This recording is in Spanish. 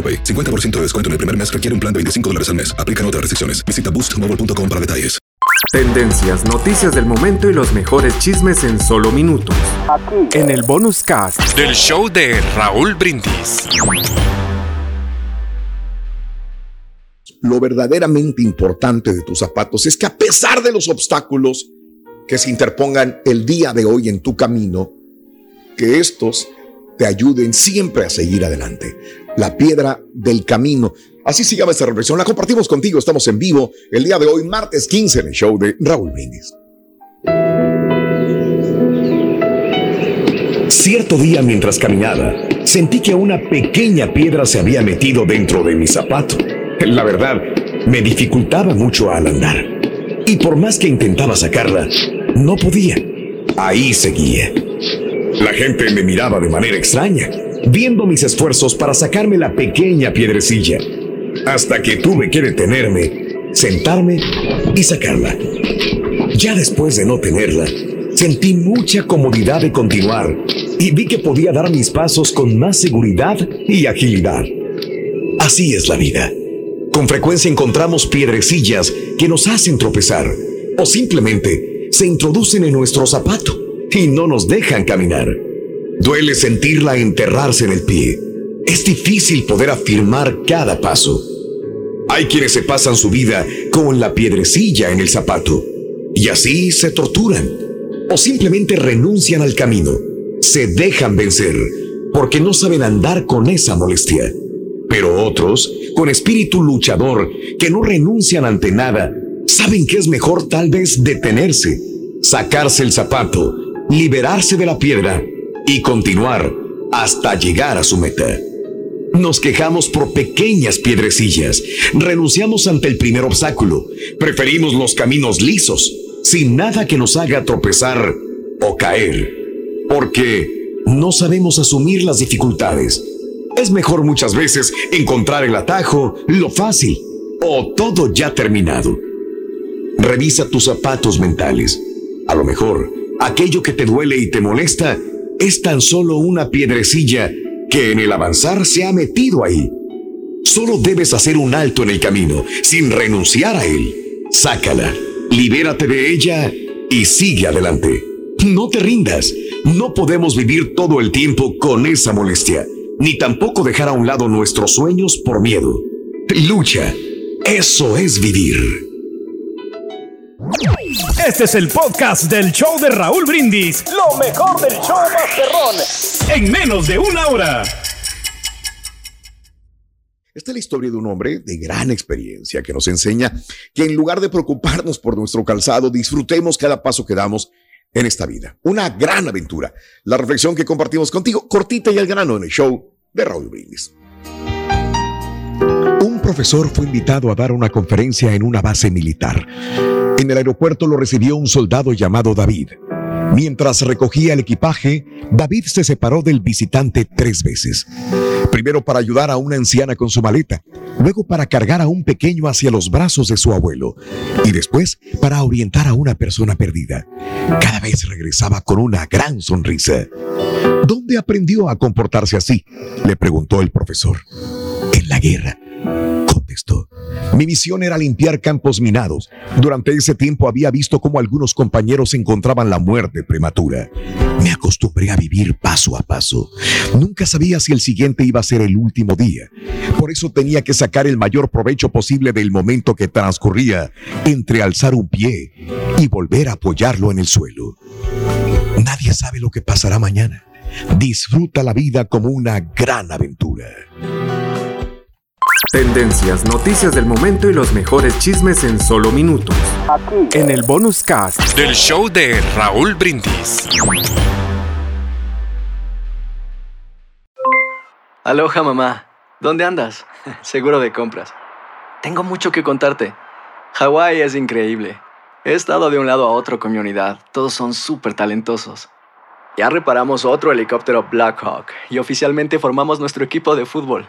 AroPay. 50% de descuento en el primer mes requiere un plan de 25 dólares al mes. Aplican otras restricciones. Visita boostmobile.com para detalles. Tendencias, noticias del momento y los mejores chismes en solo minutos. En el bonus cast del show de Raúl Brindis. Lo verdaderamente importante de tus zapatos es que a pesar de los obstáculos que se interpongan el día de hoy en tu camino, que estos te ayuden siempre a seguir adelante. La piedra del camino. Así se llama esta reflexión. La compartimos contigo. Estamos en vivo el día de hoy, martes 15, en el show de Raúl Brindis. Cierto día mientras caminaba, sentí que una pequeña piedra se había metido dentro de mi zapato. La verdad, me dificultaba mucho al andar. Y por más que intentaba sacarla, no podía. Ahí seguía. La gente me miraba de manera extraña, viendo mis esfuerzos para sacarme la pequeña piedrecilla, hasta que tuve que detenerme, sentarme y sacarla. Ya después de no tenerla, sentí mucha comodidad de continuar y vi que podía dar mis pasos con más seguridad y agilidad. Así es la vida. Con frecuencia encontramos piedrecillas que nos hacen tropezar o simplemente se introducen en nuestro zapato y no nos dejan caminar. Duele sentirla enterrarse en el pie. Es difícil poder afirmar cada paso. Hay quienes se pasan su vida con la piedrecilla en el zapato y así se torturan o simplemente renuncian al camino. Se dejan vencer porque no saben andar con esa molestia. Pero otros, con espíritu luchador, que no renuncian ante nada, saben que es mejor tal vez detenerse, sacarse el zapato liberarse de la piedra y continuar hasta llegar a su meta. Nos quejamos por pequeñas piedrecillas, renunciamos ante el primer obstáculo, preferimos los caminos lisos, sin nada que nos haga tropezar o caer, porque no sabemos asumir las dificultades. Es mejor muchas veces encontrar el atajo, lo fácil o todo ya terminado. Revisa tus zapatos mentales. A lo mejor aquello que te duele y te molesta es tan solo una piedrecilla que en el avanzar se ha metido ahí. Solo debes hacer un alto en el camino, sin renunciar a él. Sácala, libérate de ella y sigue adelante. No te rindas. No podemos vivir todo el tiempo con esa molestia, ni tampoco dejar a un lado nuestros sueños por miedo. Lucha. Eso es vivir. Este es el podcast del show de Raúl Brindis. Lo mejor del show Masterrón. En menos de una hora. Esta es la historia de un hombre de gran experiencia que nos enseña que en lugar de preocuparnos por nuestro calzado, disfrutemos cada paso que damos en esta vida. Una gran aventura. La reflexión que compartimos contigo, cortita y al grano en el show de Raúl Brindis. Un profesor fue invitado a dar una conferencia en una base militar. En el aeropuerto lo recibió un soldado llamado David. Mientras recogía el equipaje, David se separó del visitante tres veces. Primero para ayudar a una anciana con su maleta, luego para cargar a un pequeño hacia los brazos de su abuelo y después para orientar a una persona perdida. Cada vez regresaba con una gran sonrisa. ¿Dónde aprendió a comportarse así? Le preguntó el profesor. En la guerra contestó. Mi misión era limpiar campos minados. Durante ese tiempo había visto cómo algunos compañeros encontraban la muerte prematura. Me acostumbré a vivir paso a paso. Nunca sabía si el siguiente iba a ser el último día. Por eso tenía que sacar el mayor provecho posible del momento que transcurría entre alzar un pie y volver a apoyarlo en el suelo. Nadie sabe lo que pasará mañana. Disfruta la vida como una gran aventura. Tendencias, noticias del momento y los mejores chismes en solo minutos. Aquí. En el bonus cast del show de Raúl Brindis. Aloha mamá. ¿Dónde andas? Seguro de compras. Tengo mucho que contarte. Hawái es increíble. He estado de un lado a otro con mi unidad. Todos son súper talentosos. Ya reparamos otro helicóptero Blackhawk y oficialmente formamos nuestro equipo de fútbol.